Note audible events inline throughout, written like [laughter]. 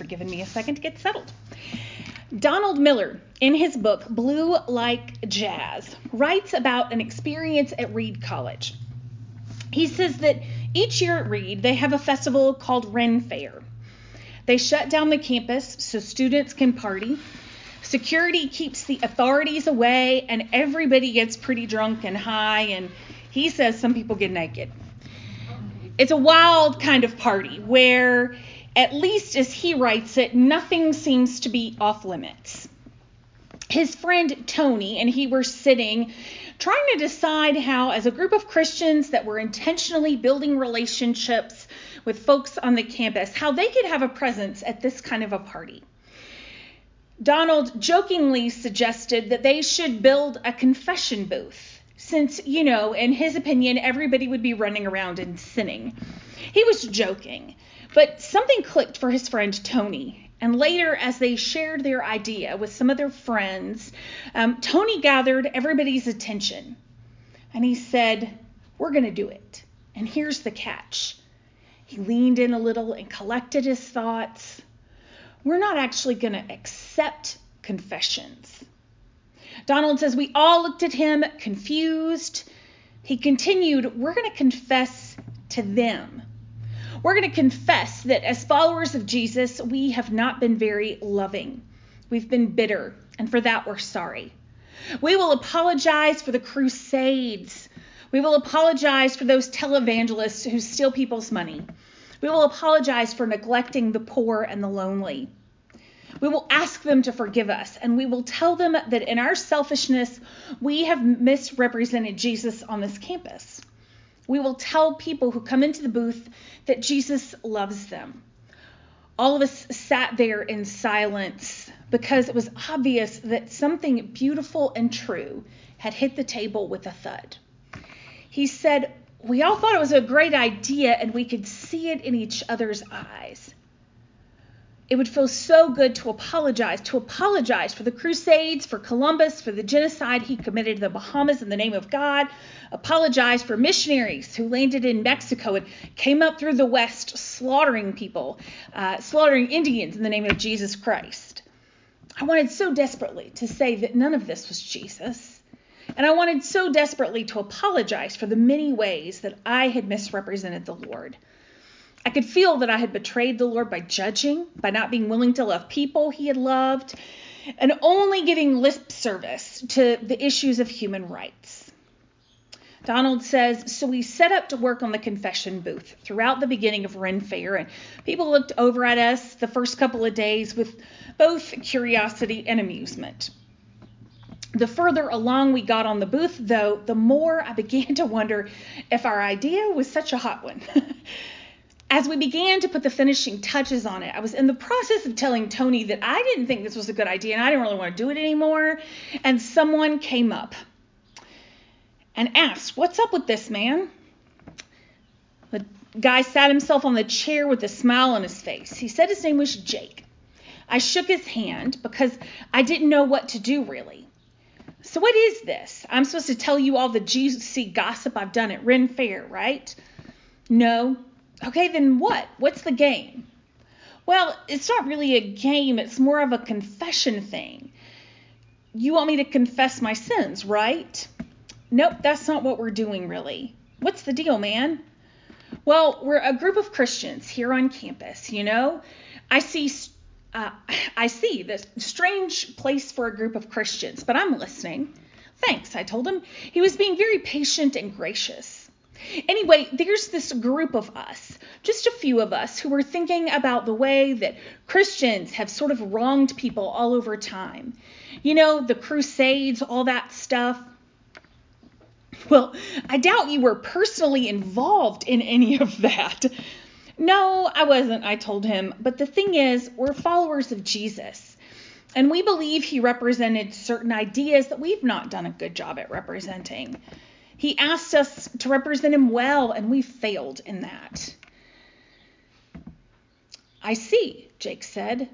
for giving me a second to get settled. Donald Miller, in his book Blue Like Jazz, writes about an experience at Reed College. He says that each year at Reed, they have a festival called Renn Fayre. They shut down the campus so students can party. Security keeps the authorities away, and everybody gets pretty drunk and high, and he says some people get naked. It's a wild kind of party where, at least as he writes it, nothing seems to be off limits. His friend Tony and he were sitting trying to decide how, as a group of Christians that were intentionally building relationships with folks on the campus, how they could have a presence at this kind of a party. Donald jokingly suggested that they should build a confession booth, since, you know, in his opinion, everybody would be running around and sinning. He was joking, but something clicked for his friend Tony. And later, as they shared their idea with some of their friends, um, Tony gathered everybody's attention. And he said, We're going to do it. And here's the catch. He leaned in a little and collected his thoughts we're not actually going to accept confessions. Donald says, We all looked at him confused. He continued, We're going to confess to them. We're going to confess that as followers of Jesus, we have not been very loving. We've been bitter, and for that we're sorry. We will apologize for the crusades. We will apologize for those televangelists who steal people's money. We will apologize for neglecting the poor and the lonely. We will ask them to forgive us, and we will tell them that in our selfishness, we have misrepresented Jesus on this campus. We will tell people who come into the booth that Jesus loves them. All of us sat there in silence because it was obvious that something beautiful and true had hit the table with a thud. He said, we all thought it was a great idea and we could see it in each other's eyes. It would feel so good to apologize, to apologize for the Crusades, for Columbus, for the genocide he committed in the Bahamas in the name of God, apologize for missionaries who landed in Mexico and came up through the West slaughtering people, uh, slaughtering Indians in the name of Jesus Christ. I wanted so desperately to say that none of this was Jesus. And I wanted so desperately to apologize for the many ways that I had misrepresented the Lord. I could feel that I had betrayed the Lord by judging, by not being willing to love people he had loved, and only giving lip service to the issues of human rights. Donald says, so we set up to work on the confession booth throughout the beginning of Renn Fayre, and people looked over at us the first couple of days with both curiosity and amusement. The further along we got on the booth, though, the more I began to wonder if our idea was such a hot one. [laughs] As we began to put the finishing touches on it, I was in the process of telling Tony that I didn't think this was a good idea and I didn't really want to do it anymore. And someone came up and asked, What's up with this, man? The guy sat himself on the chair with a smile on his face. He said his name was Jake. I shook his hand because I didn't know what to do really. So, what is this? I'm supposed to tell you all the juicy gossip I've done at Renn Fayre, right? No. Okay, then what? What's the game? Well, it's not really a game, it's more of a confession thing. You want me to confess my sins, right? Nope, that's not what we're doing, really. What's the deal, man? Well, we're a group of Christians here on campus, you know? I see uh, I see this strange place for a group of Christians, but I'm listening. Thanks, I told him. He was being very patient and gracious. Anyway, there's this group of us, just a few of us, who were thinking about the way that Christians have sort of wronged people all over time. You know, the Crusades, all that stuff. Well, I doubt you were personally involved in any of that. No, I wasn't, I told him. But the thing is, we're followers of Jesus. And we believe he represented certain ideas that we've not done a good job at representing. He asked us to represent him well, and we failed in that. I see, Jake said.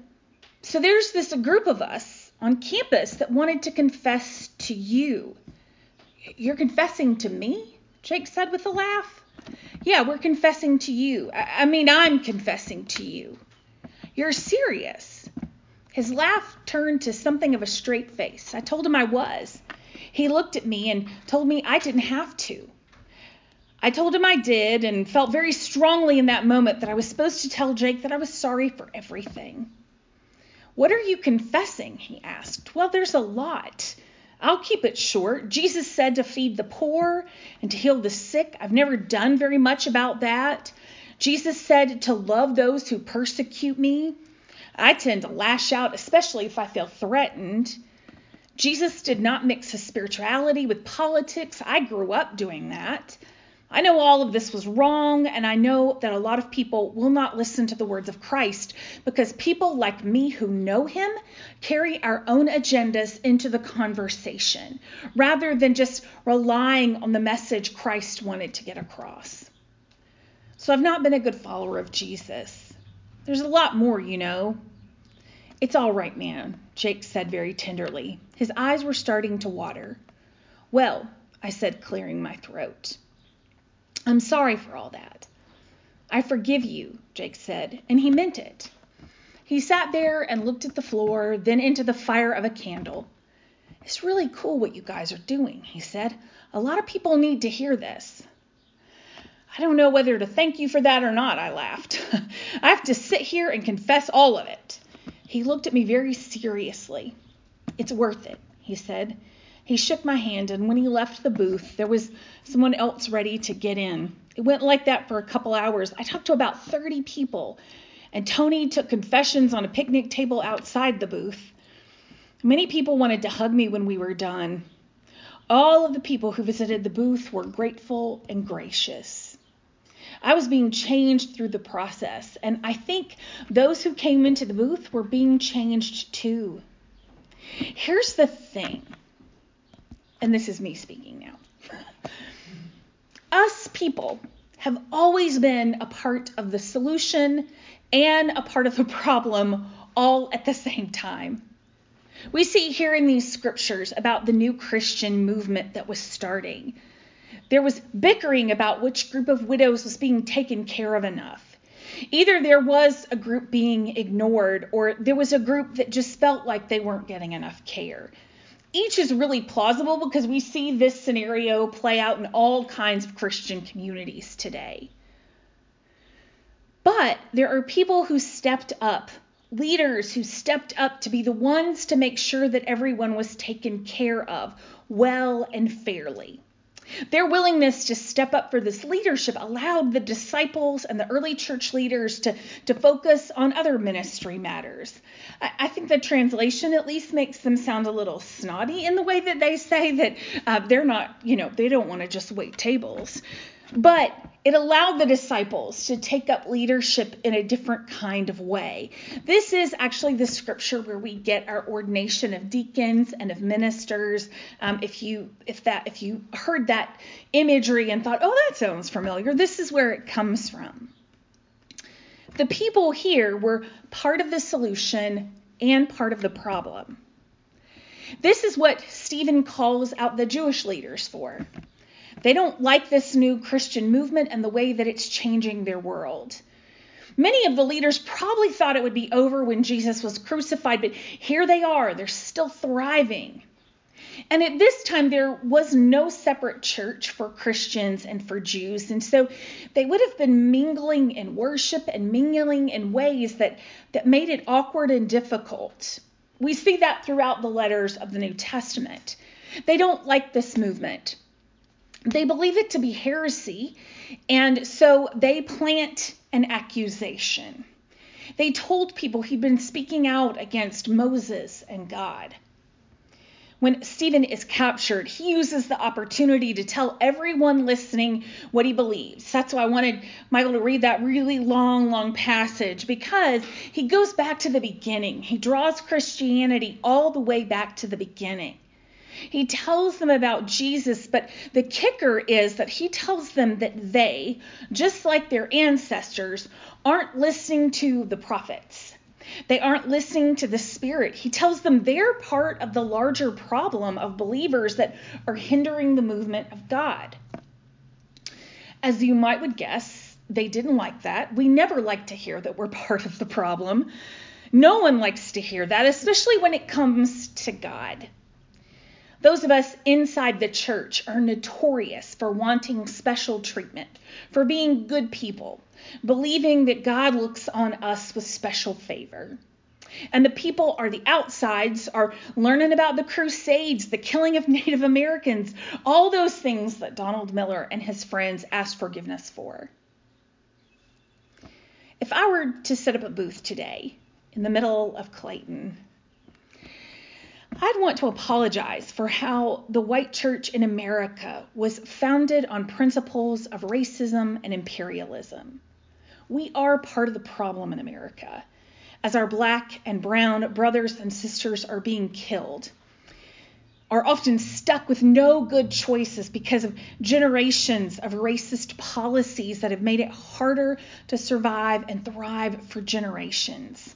So there's this group of us on campus that wanted to confess to you. You're confessing to me? Jake said with a laugh. Yeah, we're confessing to you. I, I mean, I'm confessing to you. You're serious. His laugh turned to something of a straight face. I told him I was. He looked at me and told me I didn't have to. I told him I did and felt very strongly in that moment that I was supposed to tell Jake that I was sorry for everything. What are you confessing? he asked. Well, there's a lot. I'll keep it short. Jesus said to feed the poor and to heal the sick. I've never done very much about that. Jesus said to love those who persecute me. I tend to lash out, especially if I feel threatened. Jesus did not mix his spirituality with politics. I grew up doing that. I know all of this was wrong, and I know that a lot of people will not listen to the words of Christ because people like me who know him carry our own agendas into the conversation rather than just relying on the message Christ wanted to get across. So I've not been a good follower of Jesus. There's a lot more, you know. It's all right, man, Jake said very tenderly. His eyes were starting to water. Well, I said, clearing my throat. I'm sorry for all that. I forgive you, Jake said, and he meant it. He sat there and looked at the floor, then into the fire of a candle. It's really cool what you guys are doing, he said. A lot of people need to hear this. I don't know whether to thank you for that or not, I laughed. [laughs] I have to sit here and confess all of it. He looked at me very seriously. It's worth it, he said. He shook my hand, and when he left the booth, there was someone else ready to get in. It went like that for a couple hours. I talked to about 30 people, and Tony took confessions on a picnic table outside the booth. Many people wanted to hug me when we were done. All of the people who visited the booth were grateful and gracious. I was being changed through the process. And I think those who came into the booth were being changed too. Here's the thing, and this is me speaking now. Us people have always been a part of the solution and a part of the problem all at the same time. We see here in these scriptures about the new Christian movement that was starting. There was bickering about which group of widows was being taken care of enough. Either there was a group being ignored, or there was a group that just felt like they weren't getting enough care. Each is really plausible because we see this scenario play out in all kinds of Christian communities today. But there are people who stepped up, leaders who stepped up to be the ones to make sure that everyone was taken care of well and fairly. Their willingness to step up for this leadership allowed the disciples and the early church leaders to, to focus on other ministry matters. I, I think the translation at least makes them sound a little snotty in the way that they say that uh, they're not, you know, they don't want to just wait tables. But it allowed the disciples to take up leadership in a different kind of way. This is actually the scripture where we get our ordination of deacons and of ministers. Um, if you if that if you heard that imagery and thought, oh, that sounds familiar, this is where it comes from. The people here were part of the solution and part of the problem. This is what Stephen calls out the Jewish leaders for. They don't like this new Christian movement and the way that it's changing their world. Many of the leaders probably thought it would be over when Jesus was crucified, but here they are. They're still thriving. And at this time, there was no separate church for Christians and for Jews. And so they would have been mingling in worship and mingling in ways that, that made it awkward and difficult. We see that throughout the letters of the New Testament. They don't like this movement they believe it to be heresy, and so they plant an accusation. They told people he'd been speaking out against Moses and God. When Stephen is captured, he uses the opportunity to tell everyone listening what he believes. That's why I wanted Michael to read that really long, long passage because he goes back to the beginning. He draws Christianity all the way back to the beginning. He tells them about Jesus, but the kicker is that he tells them that they, just like their ancestors, aren't listening to the prophets. They aren't listening to the Spirit. He tells them they're part of the larger problem of believers that are hindering the movement of God. As you might would guess, they didn't like that. We never like to hear that we're [laughs] part of the problem. No one likes to hear that, especially when it comes to God. Those of us inside the church are notorious for wanting special treatment, for being good people, believing that God looks on us with special favor. And the people are the outsides are learning about the Crusades, the killing of [laughs] Native Americans, all those things that Donald Miller and his friends asked forgiveness for. If I were to set up a booth today in the middle of Clayton I'd want to apologize for how the white church in America was founded on principles of racism and imperialism. We are part of the problem in America as our black and brown brothers and sisters are being killed, are often stuck with no good choices because of generations of racist policies that have made it harder to survive and thrive for generations.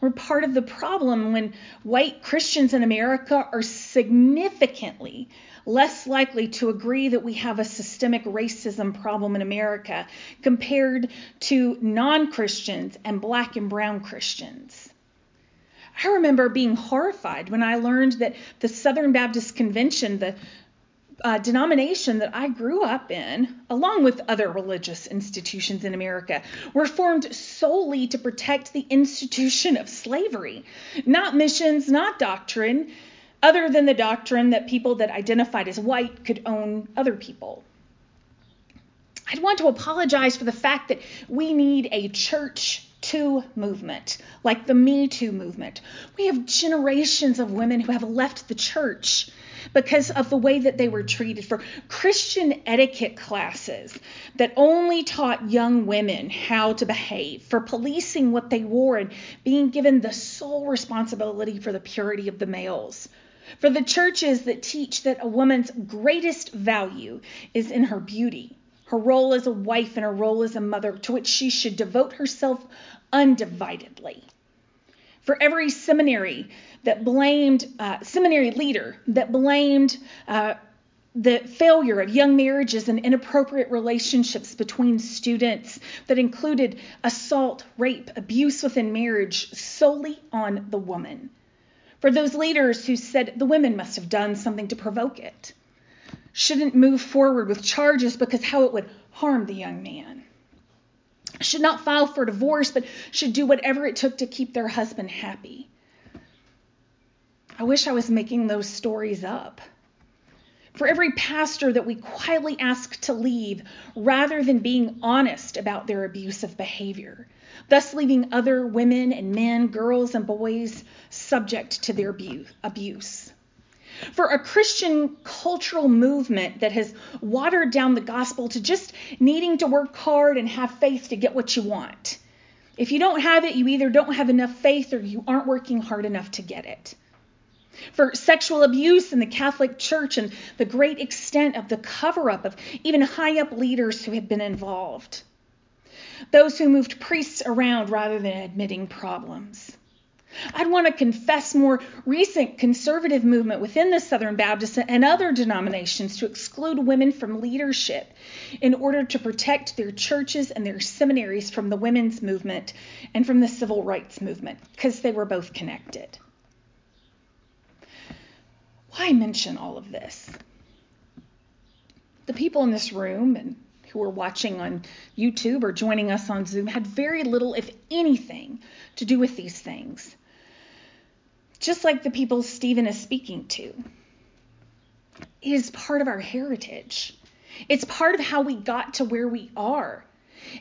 We're part of the problem when white Christians in America are significantly less likely to agree that we have a systemic racism problem in America compared to non Christians and black and brown Christians. I remember being horrified when I learned that the Southern Baptist Convention, the uh, denomination that I grew up in, along with other religious institutions in America, were formed solely to protect the institution of slavery, not missions, not doctrine, other than the doctrine that people that identified as white could own other people. I'd want to apologize for the fact that we need a church too movement, like the Me Too movement. We have generations of women who have left the church because of the way that they were treated, for Christian etiquette classes that only taught young women how to behave, for policing what they wore and being given the sole responsibility for the purity of the males. For the churches that teach that a woman's greatest value is in her beauty, her role as a wife and her role as a mother, to which she should devote herself undividedly. For every seminary that blamed, uh, seminary leader that blamed uh, the failure of young marriages and inappropriate relationships between students that included assault, rape, abuse within marriage solely on the woman. For those leaders who said the women must have done something to provoke it, shouldn't move forward with charges because how it would harm the young man. Should not file for divorce, but should do whatever it took to keep their husband happy. I wish I was making those stories up. For every pastor that we quietly ask to leave rather than being honest about their abusive behavior, thus leaving other women and men, girls and boys subject to their abuse. For a Christian cultural movement that has watered down the gospel to just needing to work hard and have faith to get what you want. If you don't have it, you either don't have enough faith or you aren't working hard enough to get it for sexual abuse in the Catholic Church and the great extent of the cover up of even high up leaders who had been involved. Those who moved priests around rather than admitting problems. I'd want to confess more recent conservative movement within the Southern Baptist and other denominations to exclude women from leadership in order to protect their churches and their seminaries from the women's movement and from the civil rights movement because they were both connected. Why mention all of this? The people in this room and who are watching on YouTube or joining us on Zoom had very little, if anything, to do with these things. Just like the people Stephen is speaking to. Is part of our heritage. It's part of how we got to where we are.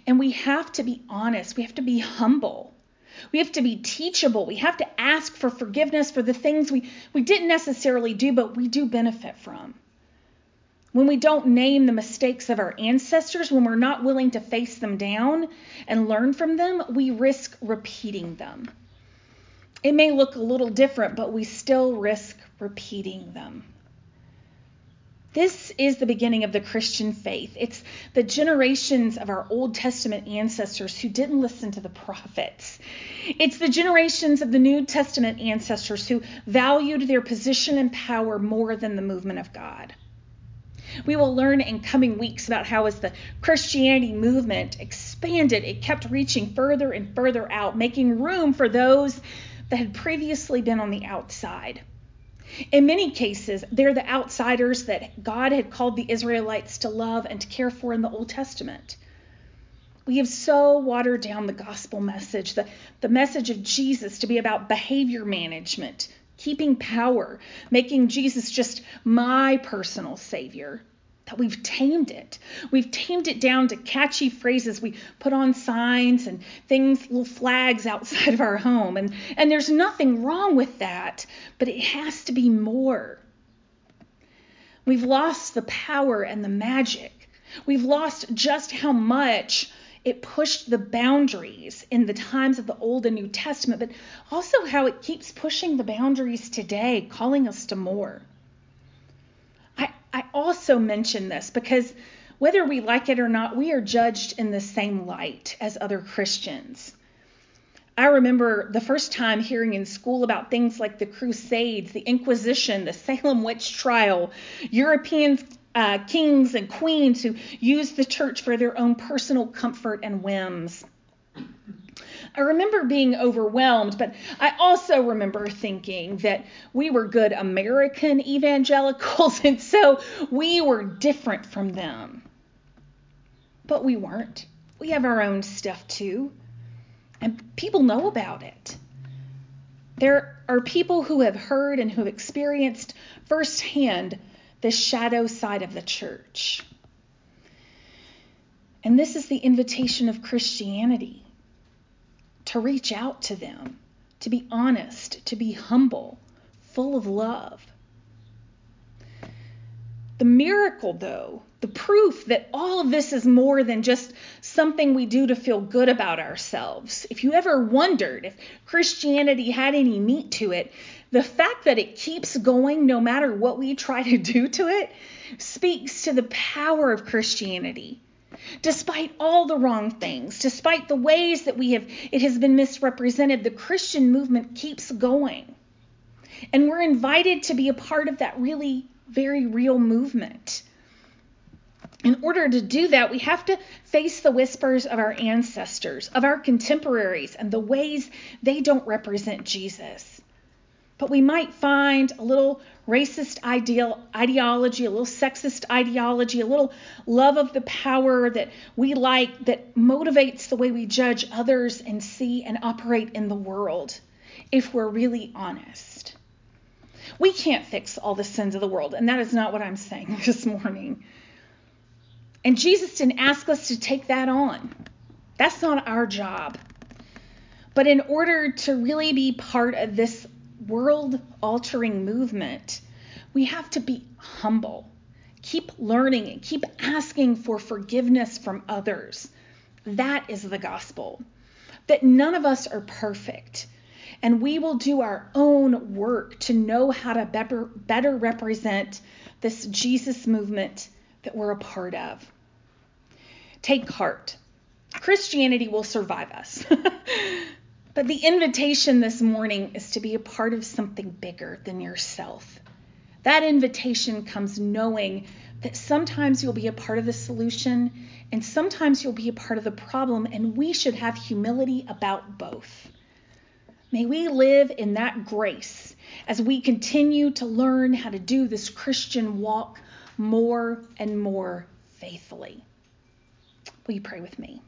And we have to be honest. We have to be humble. We have to be teachable. We have to ask for forgiveness for the things we, we didn't necessarily do, but we do benefit from. When we don't name the mistakes of our ancestors, when we're not willing to face them down and learn from them, we risk repeating them. It may look a little different, but we still risk repeating them. This is the beginning of the Christian faith. It's the generations of our Old Testament ancestors who didn't listen to the prophets. It's the generations of the New Testament ancestors who valued their position and power more than the movement of God. We will learn in coming weeks about how, as the Christianity movement expanded, it kept reaching further and further out, making room for those that had previously been on the outside. In many cases, they're the outsiders that God had called the Israelites to love and to care for in the Old Testament. We have so watered down the gospel message, the, the message of Jesus to be about behavior management, keeping power, making Jesus just my personal savior. That we've tamed it. We've tamed it down to catchy phrases. We put on signs and things, little flags outside of our home. And, and there's nothing wrong with that, but it has to be more. We've lost the power and the magic. We've lost just how much it pushed the boundaries in the times of the Old and New Testament, but also how it keeps pushing the boundaries today, calling us to more. I, also mention this because whether we like it or not, we are judged in the same light as other Christians. I remember the first time hearing in school about things like the Crusades, the Inquisition, the Salem witch trial, European uh, kings and queens who used the church for their own personal comfort and whims. I remember being overwhelmed, but I also remember thinking that we were good American evangelicals, [laughs] and so we were different from them. But we weren't. We have our own stuff too, and people know about it. There are people who have heard and who have experienced firsthand the shadow side of the church. And this is the invitation of Christianity to reach out to them, to be honest, to be humble, full of love. The miracle, though, the proof that all of this is more than just something we do to feel good about ourselves. If you ever wondered if Christianity had any meat to it, the fact that it keeps going no matter what we try to do to it speaks to the power of Christianity. Despite all the wrong things, despite the ways that we have it has been misrepresented, the Christian movement keeps going. And we're invited to be a part of that really very real movement. In order to do that, we have to face the whispers of our ancestors, of our contemporaries, and the ways they don't represent Jesus. But we might find a little racist ideal, ideology, a little sexist ideology, a little love of the power that we like that motivates the way we judge others and see and operate in the world if we're really honest. We can't fix all the sins of the world, and that is not what I'm saying [laughs] this morning. And Jesus didn't ask us to take that on. That's not our job. But in order to really be part of this world altering movement, we have to be humble, keep learning, and keep asking for forgiveness from others. That is the gospel. That none of us are perfect, and we will do our own work to know how to better, better represent this Jesus movement that we're a part of. Take heart. Christianity will survive us. [laughs] But the invitation this morning is to be a part of something bigger than yourself. That invitation comes knowing that sometimes you'll be a part of the solution and sometimes you'll be a part of the problem, and we should have humility about both. May we live in that grace as we continue to learn how to do this Christian walk more and more faithfully. Will you pray with me?